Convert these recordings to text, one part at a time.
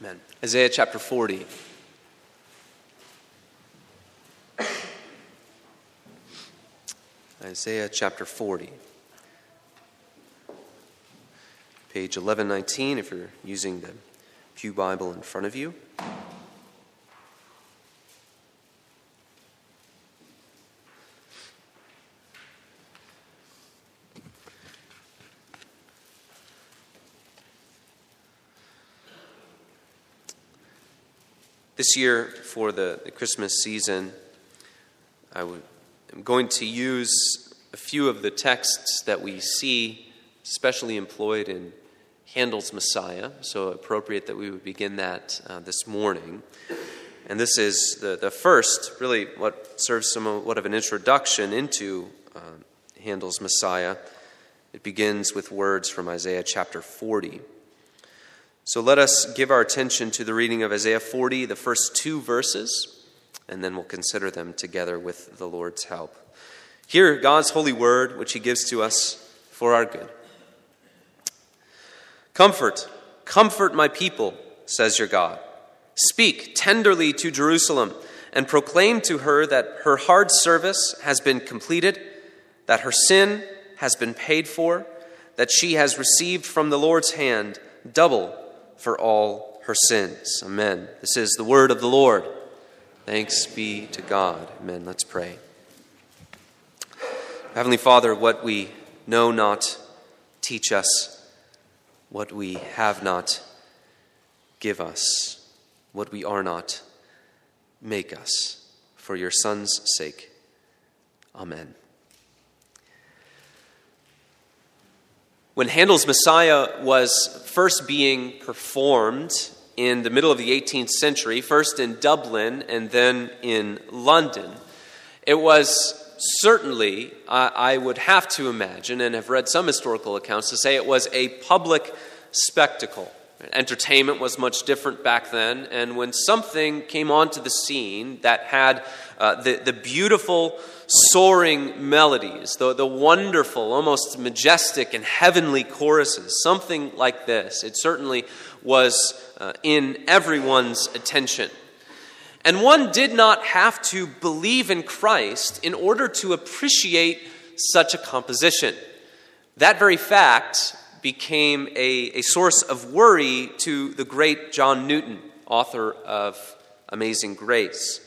Amen. Isaiah chapter 40. Isaiah chapter 40. Page 1119, if you're using the Pew Bible in front of you. This year, for the, the Christmas season, I I'm going to use a few of the texts that we see, especially employed in Handel's Messiah, so appropriate that we would begin that uh, this morning. And this is the, the first, really, what serves somewhat of an introduction into uh, Handel's Messiah. It begins with words from Isaiah chapter 40. So let us give our attention to the reading of Isaiah 40, the first two verses, and then we'll consider them together with the Lord's help. Hear God's holy word, which He gives to us for our good. Comfort, comfort my people, says your God. Speak tenderly to Jerusalem and proclaim to her that her hard service has been completed, that her sin has been paid for, that she has received from the Lord's hand double for all her sins. Amen. This is the word of the Lord. Thanks be to God. Amen. Let's pray. Heavenly Father, what we know not, teach us. What we have not, give us. What we are not, make us. For your Son's sake. Amen. When Handel's Messiah was first being performed in the middle of the 18th century, first in Dublin and then in London, it was certainly, I would have to imagine, and have read some historical accounts to say it was a public spectacle. Entertainment was much different back then, and when something came onto the scene that had uh, the, the beautiful, soaring melodies, the, the wonderful, almost majestic and heavenly choruses, something like this, it certainly was uh, in everyone's attention. And one did not have to believe in Christ in order to appreciate such a composition. That very fact became a, a source of worry to the great John Newton, author of Amazing Grace.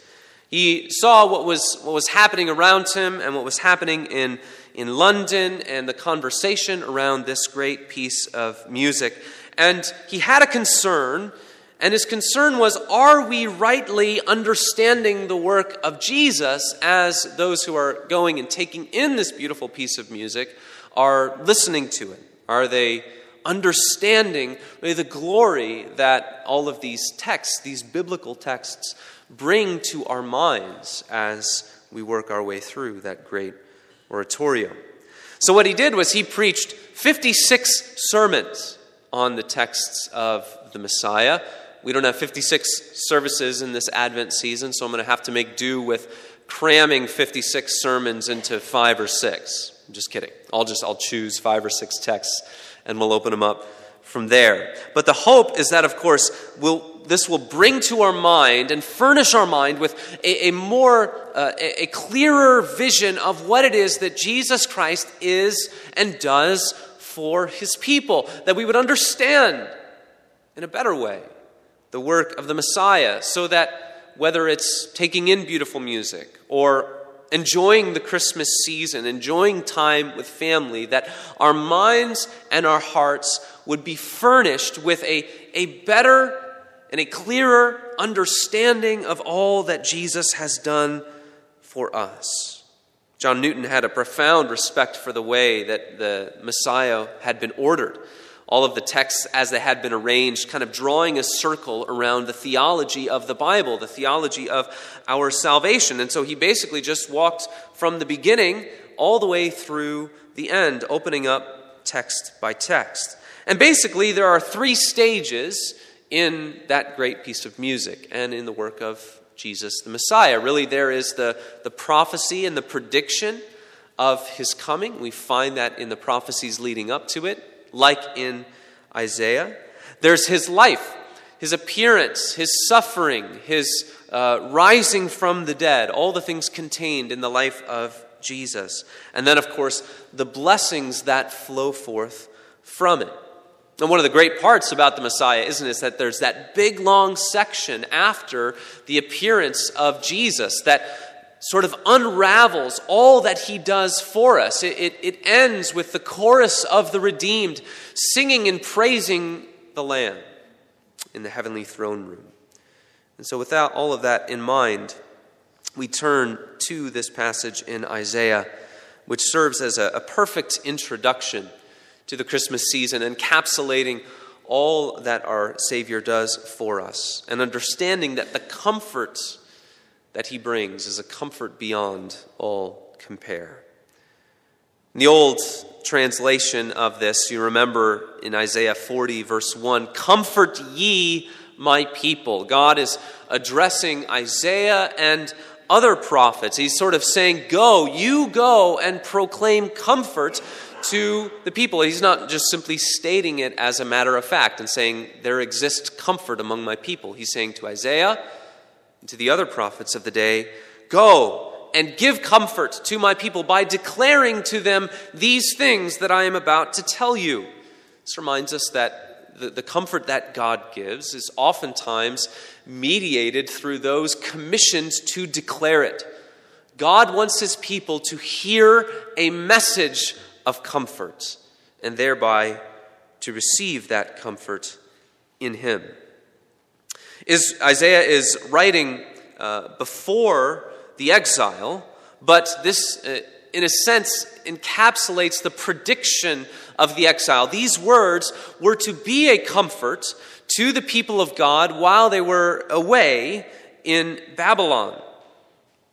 He saw what was, what was happening around him and what was happening in, in London and the conversation around this great piece of music. And he had a concern, and his concern was are we rightly understanding the work of Jesus as those who are going and taking in this beautiful piece of music are listening to it? Are they understanding the glory that all of these texts, these biblical texts, bring to our minds as we work our way through that great oratorio? So, what he did was he preached 56 sermons on the texts of the Messiah. We don't have 56 services in this Advent season, so I'm going to have to make do with cramming 56 sermons into five or six. I'm just kidding. I'll just I'll choose five or six texts and we'll open them up from there. But the hope is that, of course, will this will bring to our mind and furnish our mind with a, a more uh, a clearer vision of what it is that Jesus Christ is and does for his people. That we would understand in a better way the work of the Messiah, so that whether it's taking in beautiful music or enjoying the Christmas season, enjoying time with family, that our minds and our hearts would be furnished with a, a better and a clearer understanding of all that Jesus has done for us. John Newton had a profound respect for the way that the Messiah had been ordered all of the texts as they had been arranged, kind of drawing a circle around the theology of the Bible, the theology of our salvation. And so he basically just walked from the beginning all the way through the end, opening up text by text. And basically, there are three stages in that great piece of music and in the work of Jesus the Messiah. Really, there is the, the prophecy and the prediction of his coming. We find that in the prophecies leading up to it like in Isaiah. There's his life, his appearance, his suffering, his uh, rising from the dead, all the things contained in the life of Jesus. And then, of course, the blessings that flow forth from it. And one of the great parts about the Messiah, isn't it, is that there's that big long section after the appearance of Jesus that sort of unravels all that he does for us. It, it, it, ends with the chorus of the redeemed singing and praising the Lamb in the heavenly throne room. And so, without all of that in mind, we turn to this passage in Isaiah, which serves as a, a perfect introduction to the Christmas season, encapsulating all that our Savior does for us, and understanding that the comfort that He brings is a comfort beyond all compare. In the old translation of this, you remember in Isaiah 40, verse 1 Comfort ye my people. God is addressing Isaiah and other prophets. He's sort of saying, Go, you go and proclaim comfort to the people. He's not just simply stating it as a matter of fact and saying, There exists comfort among my people. He's saying to Isaiah and to the other prophets of the day, Go and give comfort to my people by declaring to them these things that I am about to tell you. This reminds us that the, the comfort that God gives is oftentimes mediated through those commissioned to declare it. God wants his people to hear a message of comfort and thereby to receive that comfort in him. Is, Isaiah is writing uh, before the exile, but this, uh, in a sense, encapsulates the prediction of the exile. These words were to be a comfort to the people of God while they were away in Babylon.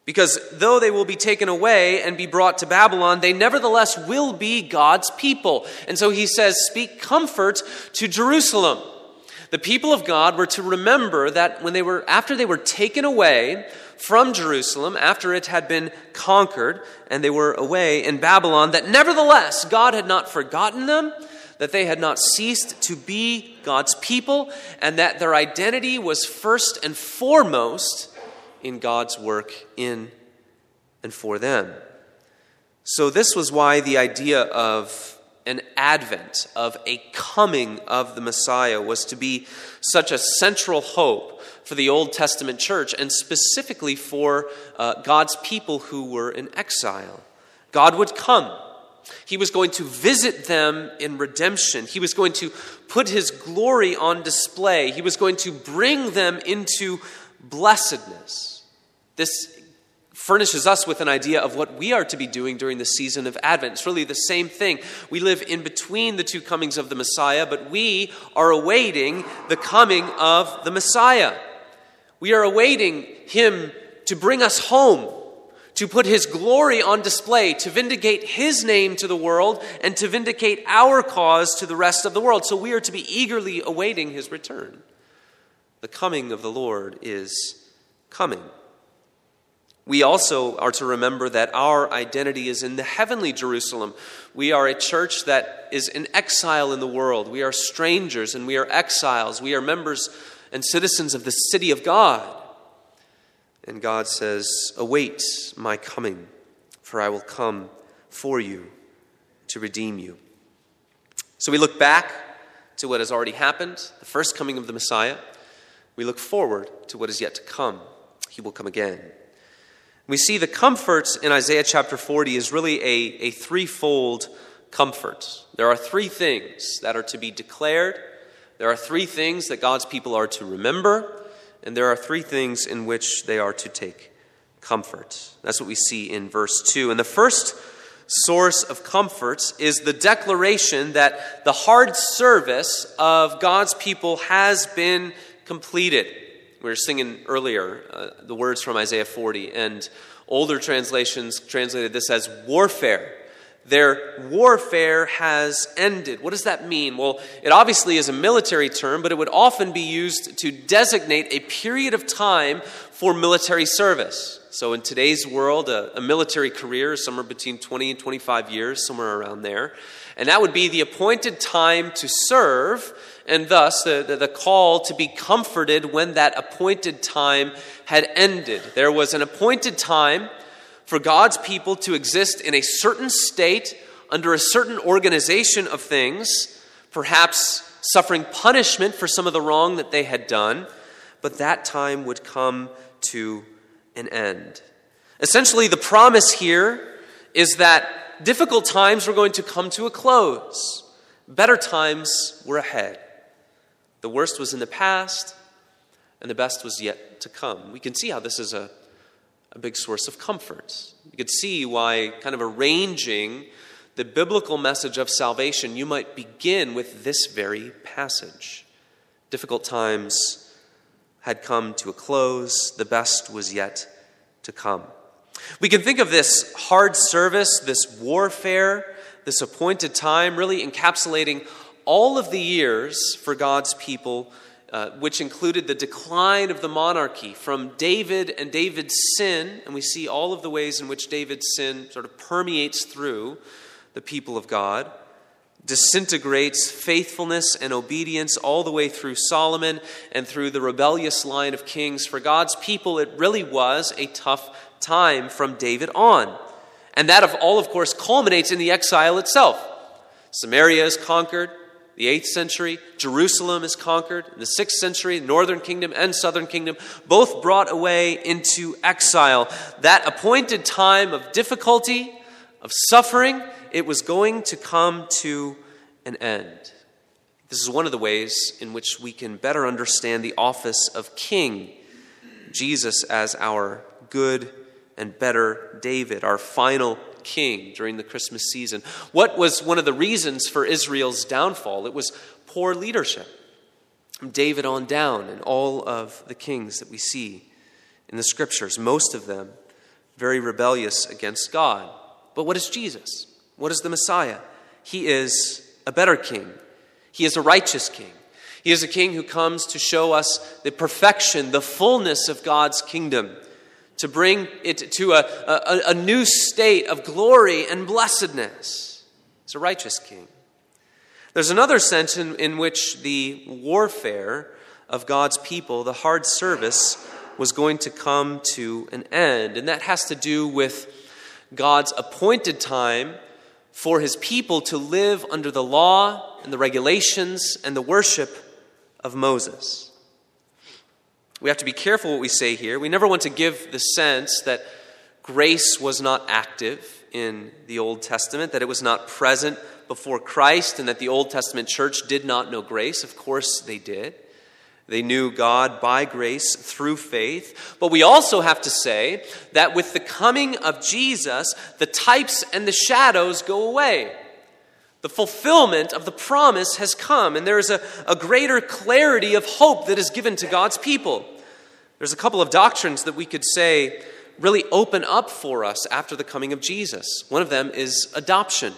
Because though they will be taken away and be brought to Babylon, they nevertheless will be God's people. And so he says, Speak comfort to Jerusalem. The people of God were to remember that when they were, after they were taken away from Jerusalem, after it had been conquered and they were away in Babylon, that nevertheless God had not forgotten them, that they had not ceased to be God's people, and that their identity was first and foremost in God's work in and for them. So, this was why the idea of an advent, of a coming of the Messiah, was to be such a central hope for the Old Testament church, and specifically for uh, God's people who were in exile. God would come. He was going to visit them in redemption. He was going to put his glory on display. He was going to bring them into blessedness. This furnishes us with an idea of what we are to be doing during the season of Advent. It's really the same thing. We live in between the two comings of the Messiah, but we are awaiting the coming of the Messiah. We are awaiting him to bring us home, to put his glory on display, to vindicate his name to the world, and to vindicate our cause to the rest of the world. So we are to be eagerly awaiting his return. The coming of the Lord is coming. We also are to remember that our identity is in the heavenly Jerusalem. We are a church that is in exile in the world. We are strangers and we are exiles. We are members and citizens of the city of God. And God says, Await my coming, for I will come for you to redeem you. So we look back to what has already happened, the first coming of the Messiah. We look forward to what is yet to come. He will come again. We see the comfort in Isaiah chapter 40 is really a, a threefold comfort. There are three things that are to be declared there are three things that God's people are to remember, and there are three things in which they are to take comfort. That's what we see in verse 2. And the first source of comfort is the declaration that the hard service of God's people has been completed. We were singing earlier uh, the words from Isaiah 40, and older translations translated this as warfare their warfare has ended. What does that mean? Well, it obviously is a military term, but it would often be used to designate a period of time for military service. So, in today's world, a, a, military career is somewhere between 20 and 25 years, somewhere around there. And that would be the appointed time to serve, and thus the, the, the call to be comforted when that appointed time had ended. There was an appointed time for God's people to exist in a certain state, under a certain organization of things, perhaps suffering punishment for some of the wrong that they had done, but that time would come to an end. Essentially, the promise here is that difficult times were going to come to a close, better times were ahead. The worst was in the past, and the best was yet to come. We can see how this is a, a big source of comfort. You could see why, kind of arranging the biblical message of salvation, you might begin with this very passage. Difficult times had come to a close, the best was yet to come. We can think of this hard service, this warfare, this appointed time, really encapsulating all of the years for God's people, uh, which included the decline of the monarchy from David and David's sin, and we see all of the ways in which David's sin sort of permeates through the people of God disintegrates faithfulness and obedience all the way through Solomon and through the rebellious line of kings. For God's people, it really was a tough time from David on. And that, of all, of course, culminates in the exile itself. Samaria is conquered, the 8th century. Jerusalem is conquered. In the 6th century, northern kingdom and southern kingdom, both brought away into exile. That appointed time of difficulty, of suffering, it was going to come to an end. This is one of the ways in which we can better understand the office of king, Jesus as our good and better David, our final king during the Christmas season. What was one of the reasons for Israel's downfall? It was poor leadership. David on down, and all of the kings that we see in the scriptures, most of them very rebellious against God. But what is Jesus? What is the Messiah? He is a better king. He is a righteous king. He is a king who comes to show us the perfection, the fullness of God's kingdom, to bring it to a, a, a new state of glory and blessedness. He's a righteous king. There's another sense in, in which the warfare of God's people, the hard service, was going to come to an end, and that has to do with God's appointed time for his people to live under the law and the regulations and the worship of Moses. We have to be careful what we say here. We never want to give the sense that grace was not active in the Old Testament, that it was not present before Christ, and that the Old Testament church did not know grace. Of course, they did. They knew God by grace through faith. But we also have to say that with the coming of Jesus, the types and the shadows go away. The fulfillment of the promise has come, and there is a, a greater clarity of hope that is given to God's people. There's a couple of doctrines that we could say really open up for us after the coming of Jesus. One of them is adoption.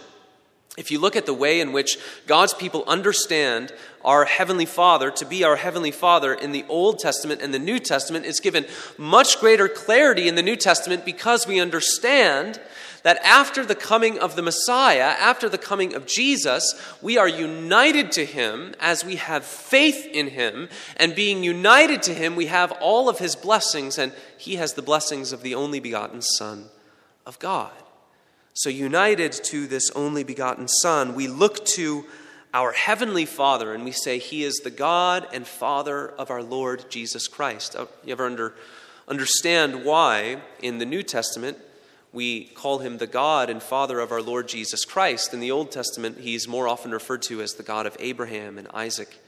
If you look at the way in which God's people understand our Heavenly Father to be our Heavenly Father in the Old Testament and the New Testament, it's given much greater clarity in the New Testament because we understand that after the coming of the Messiah, after the coming of Jesus, we are united to Him as we have faith in Him. And being united to Him, we have all of His blessings, and He has the blessings of the only begotten Son of God. So, united to this only begotten Son, we look to our Heavenly Father and we say, He is the God and Father of our Lord Jesus Christ. Uh, you ever under, understand why in the New Testament we call Him the God and Father of our Lord Jesus Christ? In the Old Testament, He's more often referred to as the God of Abraham and Isaac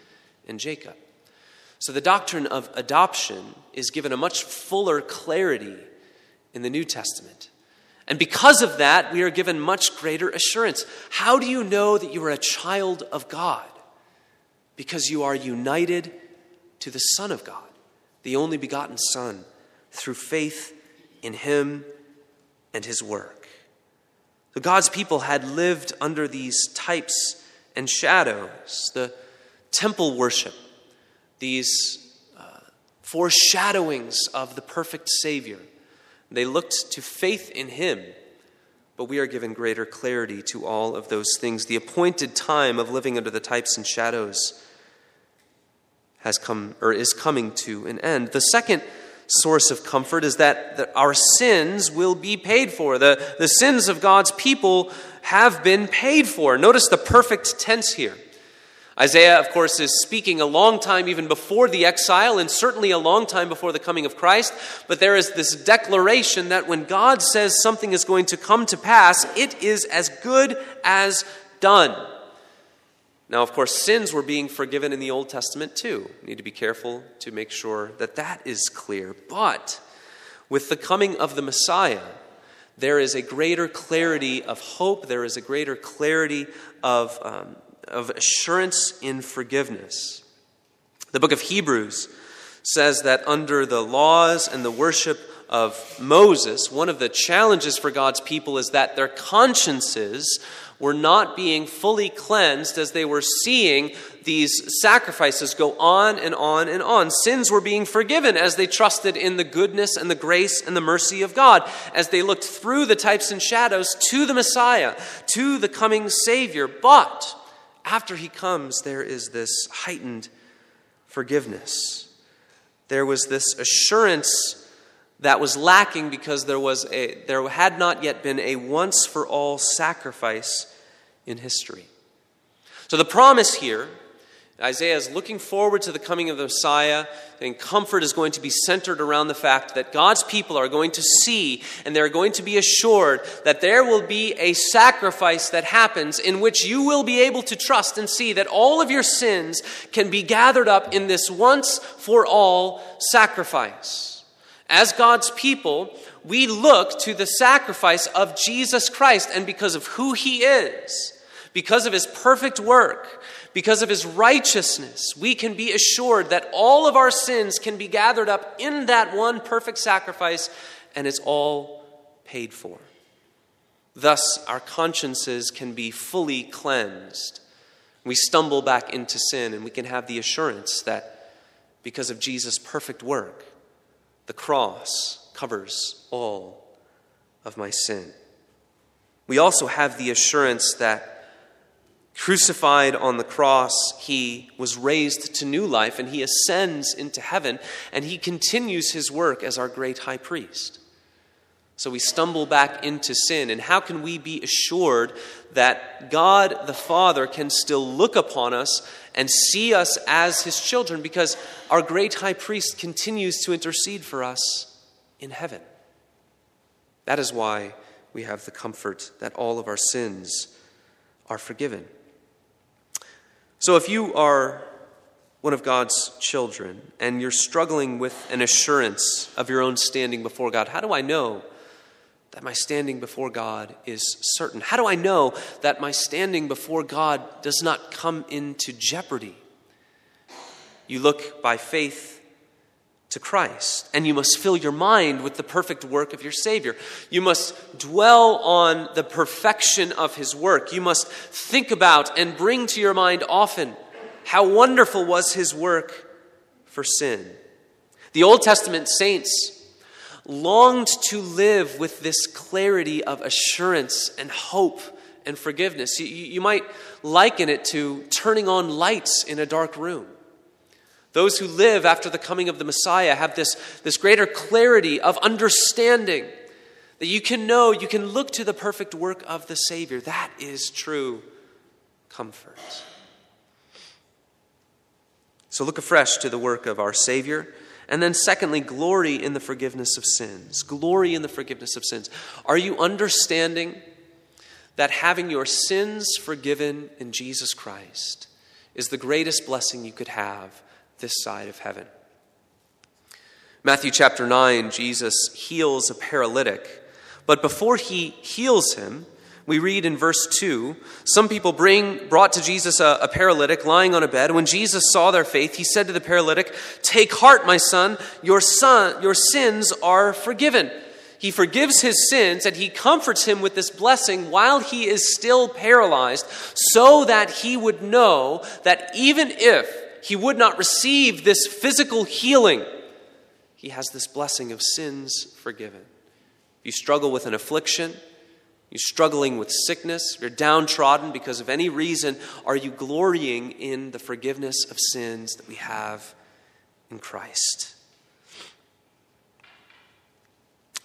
and Jacob. So, the doctrine of adoption is given a much fuller clarity in the New Testament. And because of that, we are given much greater assurance. How do you know that you are a child of God? Because you are united to the Son of God, the only begotten Son, through faith in Him and His work. So God's people had lived under these types and shadows the temple worship, these uh, foreshadowings of the perfect Savior They looked to faith in him, but we are given greater clarity to all of those things. The appointed time of living under the types and shadows has come or is coming to an end. The second source of comfort is that, that our sins will be paid for. The, the sins of God's people have been paid for. Notice the perfect tense here. Isaiah, of course, is speaking a long time even before the exile, and certainly a long time before the coming of Christ. But there is this declaration that when God says something is going to come to pass, it is as good as done. Now, of course, sins were being forgiven in the Old Testament too. We need to be careful to make sure that that is clear. But with the coming of the Messiah, there is a greater clarity of hope, there is a greater clarity of, um, of assurance in forgiveness. The book of Hebrews says that under the laws and the worship of Moses, one of the challenges for God's people is that their consciences were not being fully cleansed as they were seeing these sacrifices go on and on and on. Sins were being forgiven as they trusted in the goodness and the grace and the mercy of God, as they looked through the types and shadows to the Messiah, to the coming Savior. But after he comes, there is this heightened forgiveness. There was this assurance that was lacking because there, was a, there had not yet been a once for all sacrifice in history. So the promise here, Isaiah is looking forward to the coming of the Messiah, and comfort is going to be centered around the fact that God's people are going to see and they're going to be assured that there will be a sacrifice that happens in which you will be able to trust and see that all of your sins can be gathered up in this once for all sacrifice. As God's people, we look to the sacrifice of Jesus Christ, and because of who he is, because of his perfect work, because of his righteousness, we can be assured that all of our sins can be gathered up in that one perfect sacrifice, and it's all paid for. Thus, our consciences can be fully cleansed. We stumble back into sin, and we can have the assurance that because of Jesus' perfect work, the cross covers all of my sin. We also have the assurance that Crucified on the cross, he was raised to new life and he ascends into heaven and he continues his work as our great high priest. So we stumble back into sin. And how can we be assured that God the Father can still look upon us and see us as his children? Because our great high priest continues to intercede for us in heaven. That is why we have the comfort that all of our sins are forgiven. So if you are one of God's children and you're struggling with an assurance of your own standing before God, how do I know that my standing before God is certain? How do I know that my standing before God does not come into jeopardy? You look by faith to Christ. And you must fill your mind with the perfect work of your Savior. You must dwell on the perfection of His work. You must think about and bring to your mind often how wonderful was His work for sin. The Old Testament saints longed to live with this clarity of assurance and hope and forgiveness. You, you might liken it to turning on lights in a dark room. Those who live after the coming of the Messiah have this, this greater clarity of understanding that you can know, you can look to the perfect work of the Savior. That is true comfort. So look afresh to the work of our Savior. And then, secondly, glory in the forgiveness of sins. Glory in the forgiveness of sins. Are you understanding that having your sins forgiven in Jesus Christ is the greatest blessing you could have this side of heaven. Matthew chapter 9, Jesus heals a paralytic. But before he heals him, we read in verse 2 some people bring, brought to Jesus a, a, paralytic lying on a bed. When Jesus saw their faith, he said to the paralytic, Take heart, my son, your, son, your sins are forgiven. He forgives his sins and he comforts him with this blessing while he is still paralyzed, so that he would know that even if he would not receive this physical healing, he has this blessing of sins forgiven. If you struggle with an affliction, you're struggling with sickness, you're downtrodden because of any reason, are you glorying in the forgiveness of sins that we have in Christ?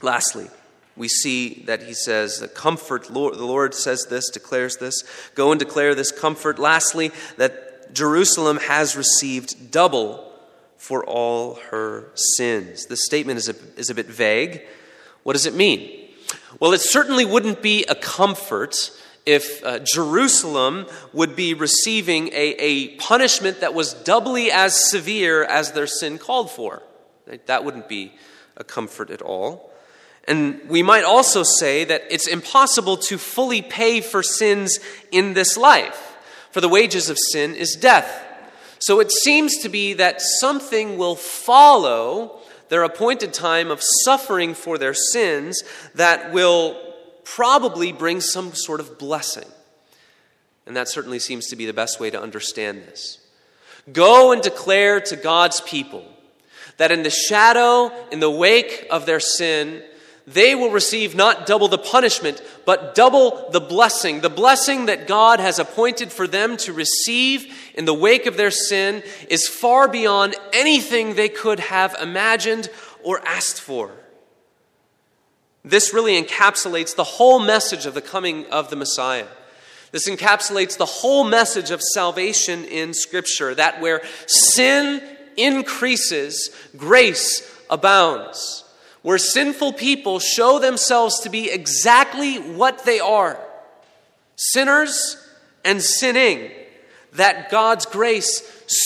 Lastly, we see that he says, Comfort, Lord, the Lord says this, declares this. Go and declare this comfort. Lastly, that Jerusalem has received double for all her sins. This statement is a, is a bit vague. What does it mean? Well, it certainly wouldn't be a comfort if uh, Jerusalem would be receiving a, a punishment that was doubly as severe as their sin called for. That wouldn't be a comfort at all. And we might also say that it's impossible to fully pay for sins in this life, for the wages of sin is death. So it seems to be that something will follow their appointed time of suffering for their sins that will probably bring some sort of blessing. And that certainly seems to be the best way to understand this. Go and declare to God's people that in the shadow, in the wake of their sin, they will receive not double the punishment, but double the blessing. The blessing that God has appointed for them to receive in the wake of their sin is far beyond anything they could have imagined or asked for. This really encapsulates the whole message of the coming of the Messiah. This encapsulates the whole message of salvation in Scripture that where sin increases, grace abounds where sinful people show themselves to be exactly what they are sinners and sinning, that God's grace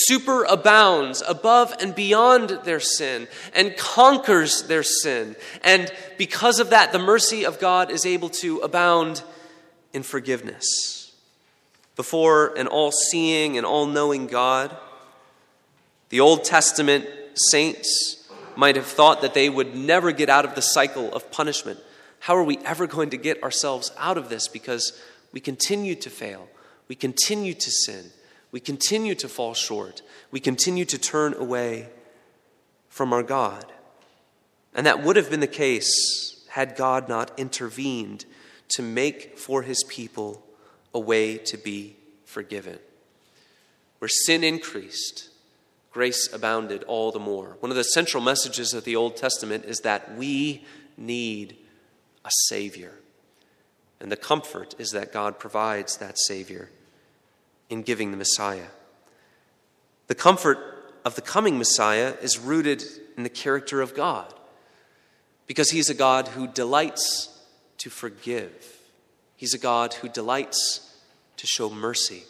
superabounds above and beyond their sin and conquers their sin. And because of that, the mercy of God is able to abound in forgiveness. Before an all seeing and all knowing God, the Old Testament saints might have thought that they would never get out of the cycle of punishment. How are we ever going to get ourselves out of this? Because we continue to fail, we continue to sin, we continue to fall short, we continue to turn away from our God. And that would have been the case had God not intervened to make for his people a way to be forgiven. Where sin increased, grace abounded all the more. One of the central messages of the Old Testament is that we need a Savior. And the comfort is that God provides that Savior in giving the Messiah. The comfort of the coming Messiah is rooted in the character of God because He's a God who delights to forgive, He's a God who delights to show mercy,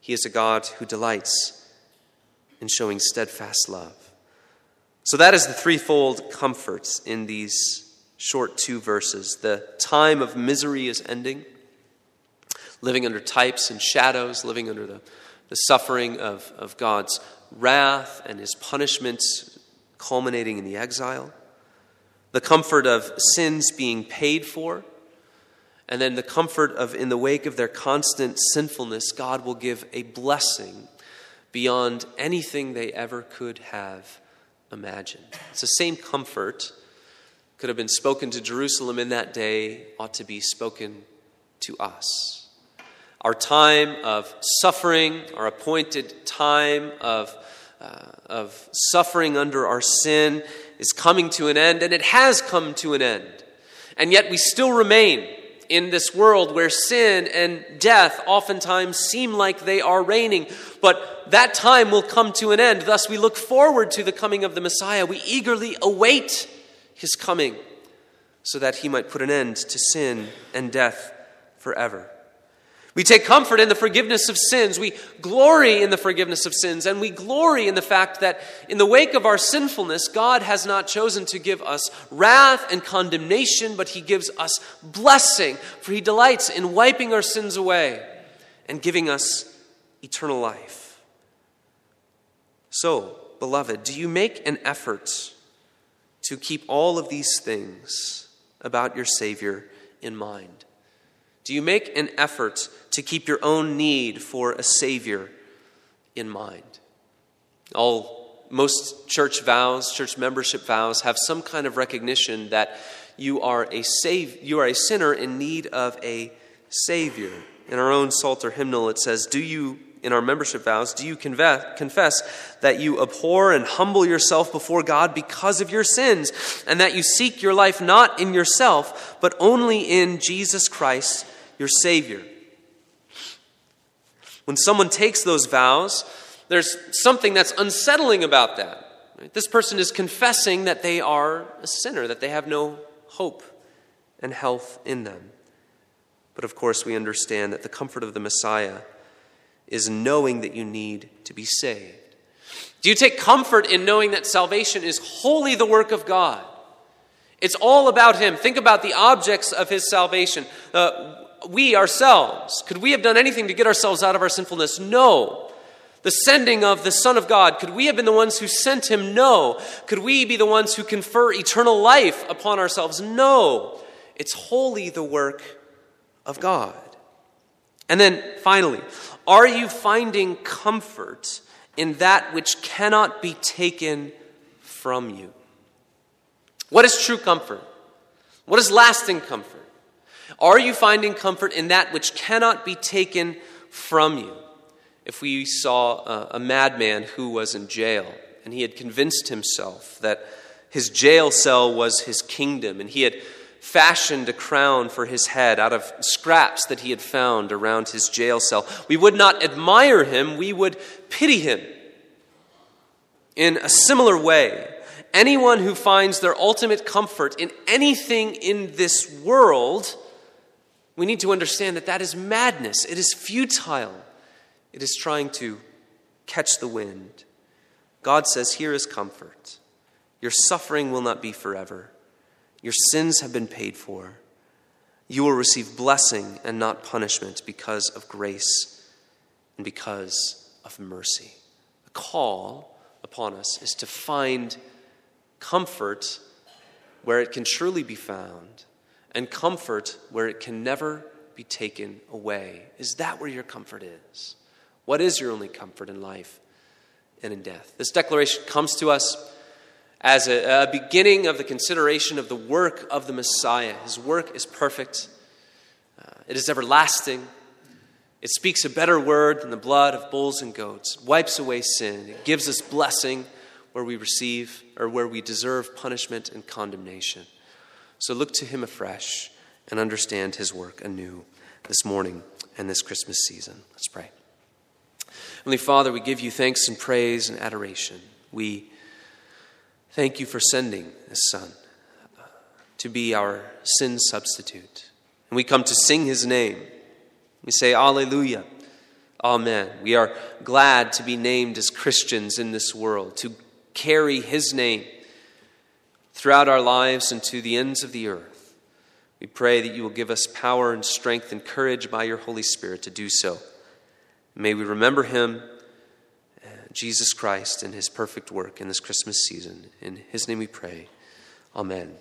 He is a God who delights in showing steadfast love. So that is the threefold comforts in these short two verses. The time of misery is ending, living under types and shadows, living under the, the suffering of, of God's wrath and his punishments culminating in the exile, the comfort of sins being paid for, and then the comfort of, in the wake of their constant sinfulness, God will give a blessing beyond anything they ever could have imagined. It's the same comfort could have been spoken to Jerusalem in that day, ought to be spoken to us. Our time of suffering, our appointed time of, uh, of suffering under our sin, is coming to an end, and it has come to an end. And yet we still remain in this world where sin and death oftentimes seem like they are reigning. But that time will come to an end. Thus, we look forward to the coming of the Messiah. We eagerly await his coming so that he might put an end to sin and death forever. We take comfort in the forgiveness of sins. We glory in the forgiveness of sins. And we glory in the fact that in the wake of our sinfulness, God has not chosen to give us wrath and condemnation, but He gives us blessing. For He delights in wiping our sins away and giving us eternal life. So, beloved, do you make an effort to keep all of these things about your Savior in mind? Do you make an effort to keep your own need for a Savior in mind? All most church vows, church membership vows, have some kind of recognition that you are a save, you are a sinner in need of a savior. In our own Psalter hymnal, it says, "Do you in our membership vows, do you confess that you abhor and humble yourself before God because of your sins, and that you seek your life not in yourself, but only in Jesus Christ, your Savior? When someone takes those vows, there's something that's unsettling about that. This person is confessing that they are a sinner, that they have no hope and health in them. But of course, we understand that the comfort of the Messiah is knowing that you need to be saved. Do you take comfort in knowing that salvation is wholly the work of God? It's all about Him. Think about the objects of His salvation. Uh, we ourselves, could we have done anything to get ourselves out of our sinfulness? No. The sending of the Son of God, could we have been the ones who sent Him? No. Could we be the ones who confer eternal life upon ourselves? No. It's wholly the work of God. And then finally, are you finding comfort in that which cannot be taken from you? What is true comfort? What is lasting comfort? Are you finding comfort in that which cannot be taken from you? If we saw a, a madman who was in jail and he had convinced himself that his jail cell was his kingdom and he had fashioned a crown for his head out of scraps that he had found around his jail cell. We would not admire him, we would pity him. In a similar way, anyone who finds their ultimate comfort in anything in this world, we need to understand that that is madness. It is futile. It is trying to catch the wind. God says, Here is comfort. Your suffering will not be forever. Your sins have been paid for. You will receive blessing and not punishment because of grace and because of mercy. The call upon us is to find comfort where it can truly be found and comfort where it can never be taken away. Is that where your comfort is? What is your only comfort in life and in death? This declaration comes to us as a, a, beginning of the consideration of the work of the Messiah. His work is perfect, uh, it is everlasting. It speaks a better word than the blood of bulls and goats, wipes away sin, it gives us blessing where we receive or where we deserve punishment and condemnation. So look to him afresh and understand his work anew this morning and this Christmas season. Let's pray. Heavenly Father, we give you thanks and praise and adoration. We Thank you for sending this Son uh, to be our sin substitute. And we come to sing his name. We say, Alleluia, Amen. We are glad to be named as Christians in this world, to carry his name throughout our lives and to the ends of the earth. We pray that you will give us power and strength and courage by your Holy Spirit to do so. May we remember him uh, Jesus Christ and his perfect work in this Christmas season. In his name we pray. Amen.